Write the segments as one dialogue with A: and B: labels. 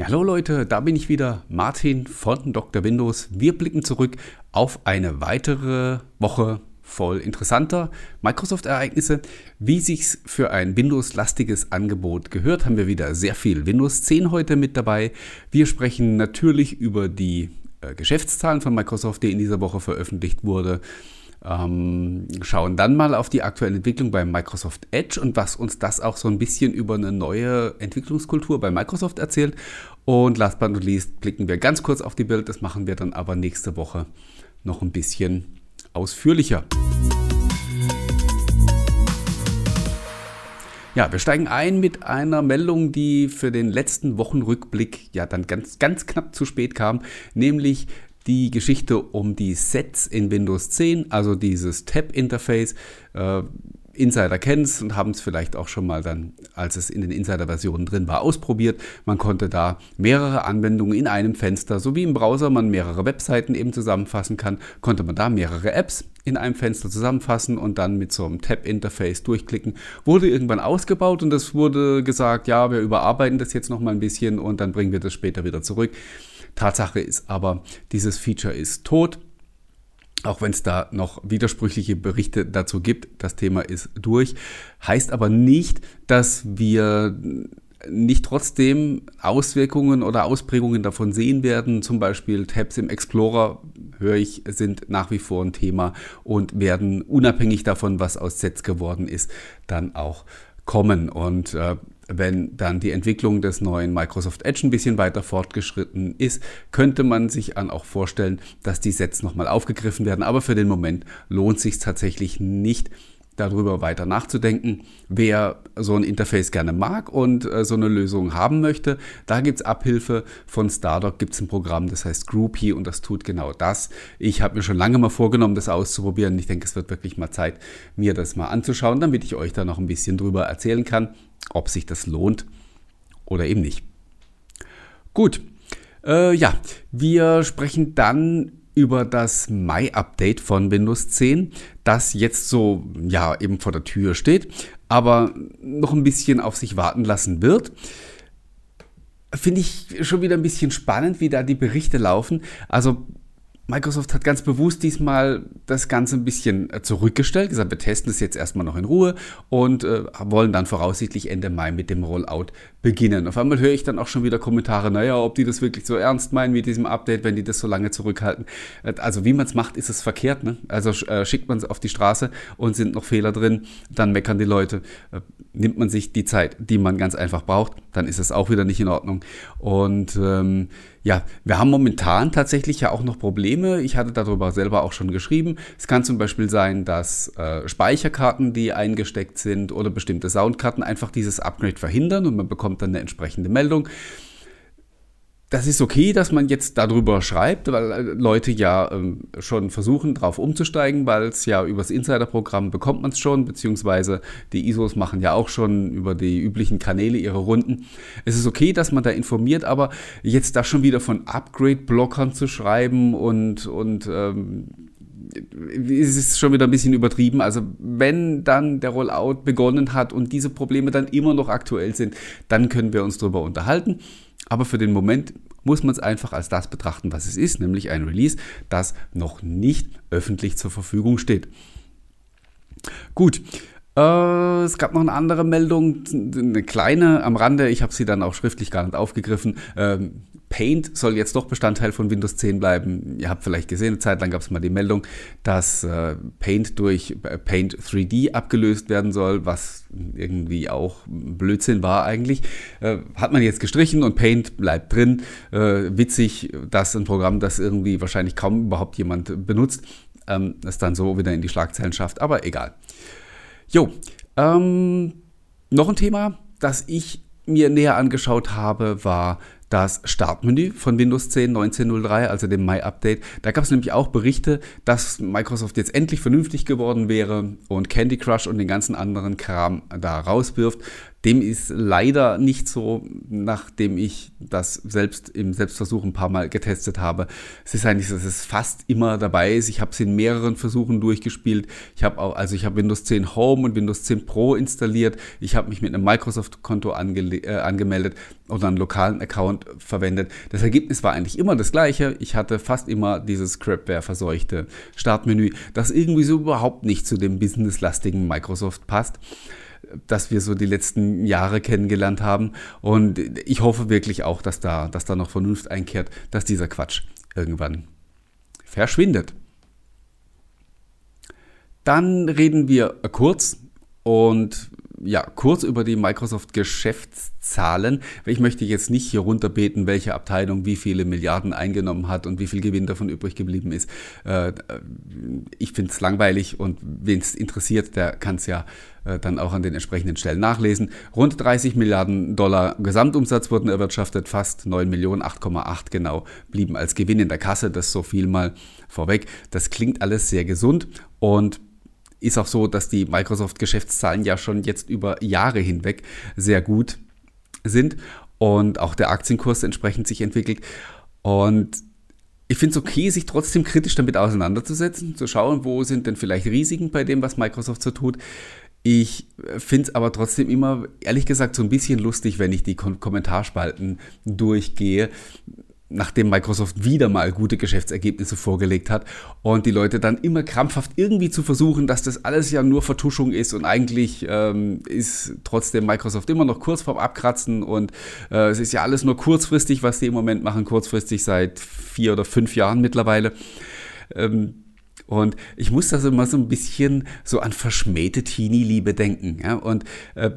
A: Ja, hallo Leute, da bin ich wieder, Martin von Dr. Windows. Wir blicken zurück auf eine weitere Woche voll interessanter Microsoft-Ereignisse. Wie sich's für ein Windows-lastiges Angebot gehört, haben wir wieder sehr viel Windows 10 heute mit dabei. Wir sprechen natürlich über die äh, Geschäftszahlen von Microsoft, die in dieser Woche veröffentlicht wurde. Ähm, schauen dann mal auf die aktuelle Entwicklung bei Microsoft Edge und was uns das auch so ein bisschen über eine neue Entwicklungskultur bei Microsoft erzählt. Und last but not least blicken wir ganz kurz auf die Bild. Das machen wir dann aber nächste Woche noch ein bisschen ausführlicher. Ja, wir steigen ein mit einer Meldung, die für den letzten Wochenrückblick ja dann ganz, ganz knapp zu spät kam, nämlich die Geschichte um die Sets in Windows 10, also dieses Tab-Interface. Äh, Insider kennen es und haben es vielleicht auch schon mal dann, als es in den Insider-Versionen drin war, ausprobiert. Man konnte da mehrere Anwendungen in einem Fenster, so wie im Browser man mehrere Webseiten eben zusammenfassen kann, konnte man da mehrere Apps in einem Fenster zusammenfassen und dann mit so einem Tab-Interface durchklicken. Wurde irgendwann ausgebaut und es wurde gesagt, ja, wir überarbeiten das jetzt noch mal ein bisschen und dann bringen wir das später wieder zurück. Tatsache ist aber, dieses Feature ist tot. Auch wenn es da noch widersprüchliche Berichte dazu gibt, das Thema ist durch. Heißt aber nicht, dass wir nicht trotzdem Auswirkungen oder Ausprägungen davon sehen werden. Zum Beispiel Tabs im Explorer, höre ich, sind nach wie vor ein Thema und werden unabhängig davon, was aus Sets geworden ist, dann auch kommen. Und äh, wenn dann die Entwicklung des neuen Microsoft Edge ein bisschen weiter fortgeschritten ist, könnte man sich dann auch vorstellen, dass die Sets nochmal aufgegriffen werden. Aber für den Moment lohnt sich tatsächlich nicht, darüber weiter nachzudenken. Wer so ein Interface gerne mag und äh, so eine Lösung haben möchte, da gibt es Abhilfe. Von Stardock gibt es ein Programm, das heißt Groupie und das tut genau das. Ich habe mir schon lange mal vorgenommen, das auszuprobieren. Ich denke, es wird wirklich mal Zeit, mir das mal anzuschauen, damit ich euch da noch ein bisschen drüber erzählen kann ob sich das lohnt oder eben nicht. Gut, äh, ja, wir sprechen dann über das Mai-Update von Windows 10, das jetzt so, ja, eben vor der Tür steht, aber noch ein bisschen auf sich warten lassen wird. Finde ich schon wieder ein bisschen spannend, wie da die Berichte laufen. Also Microsoft hat ganz bewusst diesmal das Ganze ein bisschen äh, zurückgestellt, gesagt, wir testen es jetzt erstmal noch in Ruhe und äh, wollen dann voraussichtlich Ende Mai mit dem Rollout beginnen. Auf einmal höre ich dann auch schon wieder Kommentare, naja, ob die das wirklich so ernst meinen mit diesem Update, wenn die das so lange zurückhalten. Äh, also wie man es macht, ist es verkehrt. Ne? Also äh, schickt man es auf die Straße und sind noch Fehler drin, dann meckern die Leute. Äh, nimmt man sich die Zeit, die man ganz einfach braucht, dann ist es auch wieder nicht in Ordnung. Und ähm, ja, wir haben momentan tatsächlich ja auch noch Probleme. Ich hatte darüber selber auch schon geschrieben. Es kann zum Beispiel sein, dass äh, Speicherkarten, die eingesteckt sind oder bestimmte Soundkarten einfach dieses Upgrade verhindern und man bekommt dann eine entsprechende Meldung das ist okay, dass man jetzt darüber schreibt, weil äh, Leute ja ähm, schon versuchen, darauf umzusteigen, weil es ja übers Insider-Programm bekommt man es schon, beziehungsweise die ISOs machen ja auch schon über die üblichen Kanäle ihre Runden. Es ist okay, dass man da informiert, aber jetzt da schon wieder von Upgrade-Blockern zu schreiben und, und ähm, es ist schon wieder ein bisschen übertrieben. Also wenn dann der Rollout begonnen hat und diese Probleme dann immer noch aktuell sind, dann können wir uns darüber unterhalten. Aber für den Moment muss man es einfach als das betrachten, was es ist, nämlich ein Release, das noch nicht öffentlich zur Verfügung steht. Gut, äh, es gab noch eine andere Meldung, eine kleine am Rande, ich habe sie dann auch schriftlich gar nicht aufgegriffen. Ähm, Paint soll jetzt doch Bestandteil von Windows 10 bleiben. Ihr habt vielleicht gesehen, eine Zeit lang gab es mal die Meldung, dass äh, Paint durch äh, Paint 3D abgelöst werden soll, was irgendwie auch Blödsinn war eigentlich. Äh, hat man jetzt gestrichen und Paint bleibt drin. Äh, witzig, dass ein Programm, das irgendwie wahrscheinlich kaum überhaupt jemand benutzt, ähm, es dann so wieder in die Schlagzeilen schafft, aber egal. Jo, ähm, noch ein Thema, das ich mir näher angeschaut habe, war das Startmenü von Windows 10 19.03, also dem Mai-Update. Da gab es nämlich auch Berichte, dass Microsoft jetzt endlich vernünftig geworden wäre und Candy Crush und den ganzen anderen Kram da rauswirft. Dem ist leider nicht so, nachdem ich das selbst im Selbstversuch ein paar Mal getestet habe. Es ist eigentlich, dass es fast immer dabei ist. Ich habe es in mehreren Versuchen durchgespielt. Ich habe auch, also ich habe Windows 10 Home und Windows 10 Pro installiert. Ich habe mich mit einem Microsoft-Konto ange äh, angemeldet oder einen lokalen Account verwendet. Das Ergebnis war eigentlich immer das gleiche. Ich hatte fast immer dieses Scrapware-verseuchte Startmenü, das irgendwie so überhaupt nicht zu dem businesslastigen Microsoft passt das wir so die letzten Jahre kennengelernt haben. Und ich hoffe wirklich auch, dass da, dass da noch Vernunft einkehrt, dass dieser Quatsch irgendwann verschwindet. Dann reden wir kurz und ja, kurz über die Microsoft Geschäftszahlen. Ich möchte jetzt nicht hier runterbeten, welche Abteilung wie viele Milliarden eingenommen hat und wie viel Gewinn davon übrig geblieben ist. Äh, ich finde es langweilig und wen es interessiert, der kann es ja äh, dann auch an den entsprechenden Stellen nachlesen. Rund 30 Milliarden Dollar Gesamtumsatz wurden erwirtschaftet, fast 9 Millionen, 8,8 genau blieben als Gewinn in der Kasse. Das so viel mal vorweg. Das klingt alles sehr gesund und ist auch so, dass die Microsoft-Geschäftszahlen ja schon jetzt über Jahre hinweg sehr gut sind und auch der Aktienkurs entsprechend sich entwickelt. Und ich finde es okay, sich trotzdem kritisch damit auseinanderzusetzen, zu schauen, wo sind denn vielleicht Risiken bei dem, was Microsoft so tut. Ich finde es aber trotzdem immer, ehrlich gesagt, so ein bisschen lustig, wenn ich die Kommentarspalten durchgehe, nachdem Microsoft wieder mal gute Geschäftsergebnisse vorgelegt hat und die Leute dann immer krampfhaft irgendwie zu versuchen, dass das alles ja nur Vertuschung ist und eigentlich ähm, ist trotzdem Microsoft immer noch kurz vorm Abkratzen und äh, es ist ja alles nur kurzfristig, was die im Moment machen, kurzfristig seit vier oder fünf Jahren mittlerweile. Ähm, und ich muss das immer so ein bisschen so an verschmähte Teenie-Liebe denken. Ja? Und äh,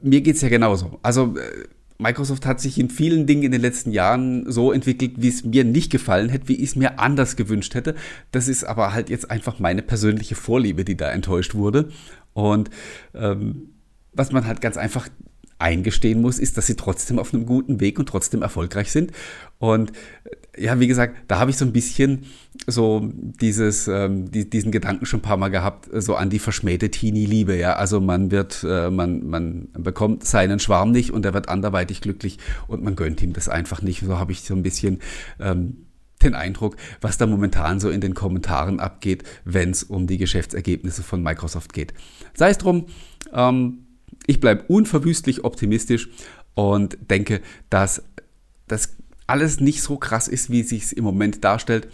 A: mir geht es ja genauso. Also äh, Microsoft hat sich in vielen Dingen in den letzten Jahren so entwickelt, wie es mir nicht gefallen hätte, wie ich es mir anders gewünscht hätte. Das ist aber halt jetzt einfach meine persönliche Vorliebe, die da enttäuscht wurde. Und ähm, was man halt ganz einfach eingestehen muss, ist, dass sie trotzdem auf einem guten Weg und trotzdem erfolgreich sind. Und äh, ja, wie gesagt, da habe ich so ein bisschen so dieses, ähm, die, diesen Gedanken schon ein paar Mal gehabt, so an die verschmähte Teenie-Liebe. Ja, also man wird, äh, man, man bekommt seinen Schwarm nicht und er wird anderweitig glücklich und man gönnt ihm das einfach nicht. So habe ich so ein bisschen ähm, den Eindruck, was da momentan so in den Kommentaren abgeht, wenn es um die Geschäftsergebnisse von Microsoft geht. Sei es drum, ähm, ich bleibe unverwüstlich optimistisch und denke, dass das alles nicht so krass ist, wie es sich im Moment darstellt.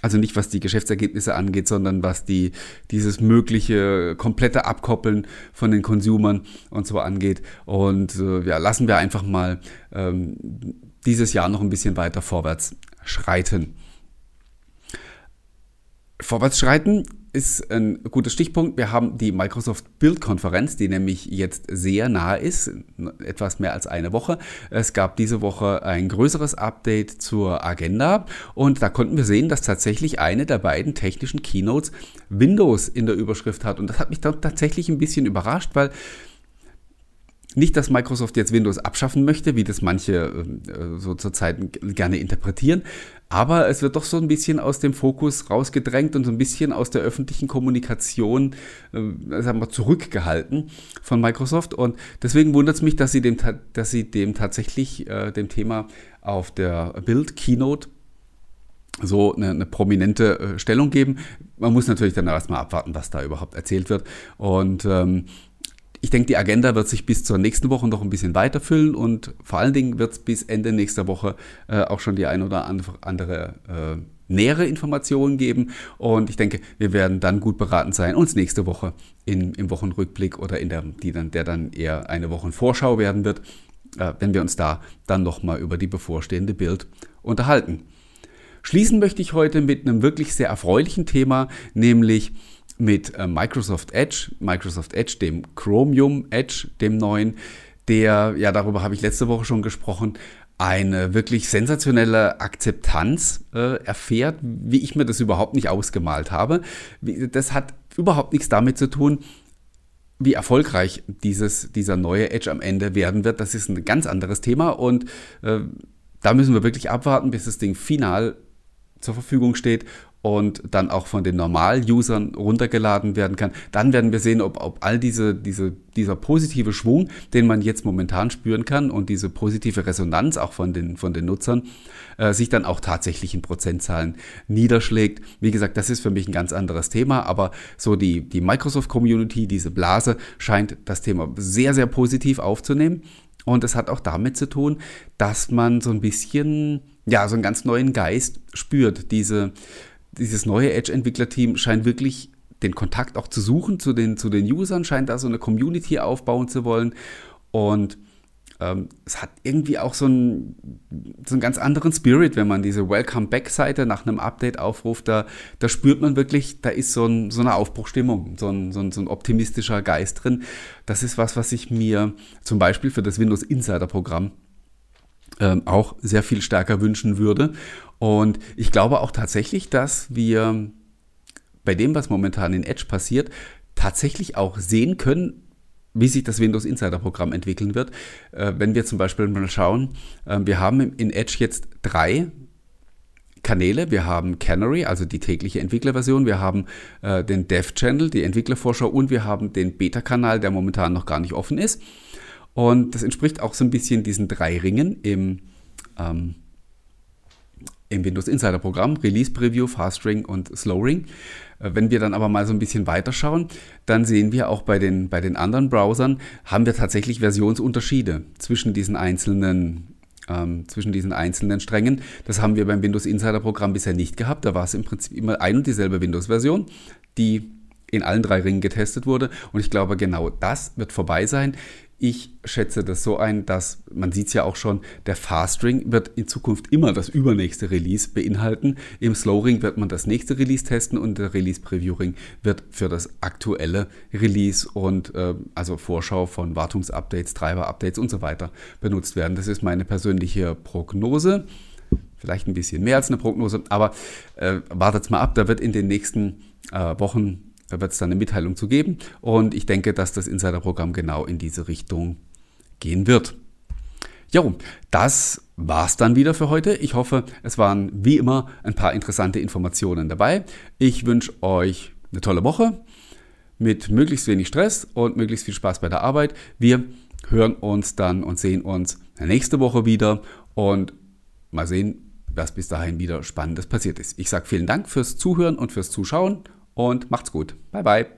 A: Also nicht was die Geschäftsergebnisse angeht, sondern was die, dieses mögliche komplette Abkoppeln von den Consumern und so angeht. Und äh, ja, lassen wir einfach mal ähm, dieses Jahr noch ein bisschen weiter vorwärts schreiten. Vorwärts schreiten ist ein guter Stichpunkt. Wir haben die Microsoft Build-Konferenz, die nämlich jetzt sehr nahe ist, etwas mehr als eine Woche. Es gab diese Woche ein größeres Update zur Agenda und da konnten wir sehen, dass tatsächlich eine der beiden technischen Keynotes Windows in der Überschrift hat. Und das hat mich dann tatsächlich ein bisschen überrascht, weil nicht, dass Microsoft jetzt Windows abschaffen möchte, wie das manche äh, so zurzeit gerne interpretieren, aber es wird doch so ein bisschen aus dem Fokus rausgedrängt und so ein bisschen aus der öffentlichen Kommunikation äh, sagen wir, zurückgehalten von Microsoft. Und deswegen wundert es mich, dass sie dem, dass sie dem tatsächlich äh, dem Thema auf der Build Keynote so eine, eine prominente äh, Stellung geben. Man muss natürlich dann erstmal abwarten, was da überhaupt erzählt wird. Und ähm, ich denke, die Agenda wird sich bis zur nächsten Woche noch ein bisschen weiterfüllen und vor allen Dingen wird es bis Ende nächster Woche äh, auch schon die ein oder andere äh, nähere Informationen geben. Und ich denke, wir werden dann gut beraten sein, uns nächste Woche in, im Wochenrückblick oder in der, die dann, der dann eher eine Wochenvorschau werden wird, äh, wenn wir uns da dann nochmal über die bevorstehende Bild unterhalten. Schließen möchte ich heute mit einem wirklich sehr erfreulichen Thema, nämlich mit äh, Microsoft Edge, Microsoft Edge, dem Chromium Edge, dem neuen, der, ja, darüber habe ich letzte Woche schon gesprochen, eine wirklich sensationelle Akzeptanz äh, erfährt, wie ich mir das überhaupt nicht ausgemalt habe. Das hat überhaupt nichts damit zu tun, wie erfolgreich dieses, dieser neue Edge am Ende werden wird. Das ist ein ganz anderes Thema und äh, da müssen wir wirklich abwarten, bis das Ding final zur Verfügung steht und dann auch von den Normal-Usern runtergeladen werden kann. Dann werden wir sehen, ob, ob all diese, diese, dieser positive Schwung, den man jetzt momentan spüren kann und diese positive Resonanz auch von den, von den Nutzern, äh, sich dann auch tatsächlich in Prozentzahlen niederschlägt. Wie gesagt, das ist für mich ein ganz anderes Thema, aber so die, die Microsoft-Community, diese Blase, scheint das Thema sehr, sehr positiv aufzunehmen. Und es hat auch damit zu tun, dass man so ein bisschen, ja, so einen ganz neuen Geist spürt. Diese, dieses neue Edge-Entwicklerteam scheint wirklich den Kontakt auch zu suchen zu den, zu den Usern, scheint da so eine Community aufbauen zu wollen. Und ähm, es hat irgendwie auch so einen, so einen ganz anderen Spirit, wenn man diese Welcome-Back-Seite nach einem Update aufruft. Da, da spürt man wirklich, da ist so, ein, so eine Aufbruchstimmung, so ein, so, ein, so ein optimistischer Geist drin. Das ist was, was ich mir zum Beispiel für das Windows Insider-Programm ähm, auch sehr viel stärker wünschen würde. Und ich glaube auch tatsächlich, dass wir bei dem, was momentan in Edge passiert, tatsächlich auch sehen können, wie sich das Windows Insider Programm entwickeln wird. Äh, wenn wir zum Beispiel mal schauen, äh, wir haben in Edge jetzt drei Kanäle. Wir haben Canary, also die tägliche Entwicklerversion. Wir haben äh, den Dev Channel, die Entwicklervorschau und wir haben den Beta-Kanal, der momentan noch gar nicht offen ist. Und das entspricht auch so ein bisschen diesen drei Ringen im ähm, im Windows Insider Programm, Release Preview, Fast Ring und Slow Ring. Äh, wenn wir dann aber mal so ein bisschen weiterschauen, dann sehen wir auch bei den, bei den anderen Browsern, haben wir tatsächlich Versionsunterschiede zwischen diesen einzelnen ähm, zwischen diesen einzelnen Strängen. Das haben wir beim Windows Insider Programm bisher nicht gehabt. Da war es im Prinzip immer ein und dieselbe Windows-Version, die in allen drei Ringen getestet wurde. Und ich glaube, genau das wird vorbei sein. Ich schätze das so ein, dass man sieht es ja auch schon, der Fast Ring wird in Zukunft immer das übernächste Release beinhalten. Im Slow Ring wird man das nächste Release testen und der Release Preview Ring wird für das aktuelle Release und äh, also Vorschau von Wartungsupdates, Treiber-Updates und so weiter benutzt werden. Das ist meine persönliche Prognose. Vielleicht ein bisschen mehr als eine Prognose, aber äh, wartet mal ab, da wird in den nächsten äh, Wochen da wird es dann eine Mitteilung zu geben. Und ich denke, dass das Insider-Programm genau in diese Richtung gehen wird. Jo, das war's dann wieder für heute. Ich hoffe, es waren wie immer ein paar interessante Informationen dabei. Ich wünsche euch eine tolle Woche mit möglichst wenig Stress und möglichst viel Spaß bei der Arbeit. Wir hören uns dann und sehen uns nächste Woche wieder und mal sehen, was bis dahin wieder Spannendes passiert ist. Ich sage vielen Dank fürs Zuhören und fürs Zuschauen und macht's gut. Bye bye.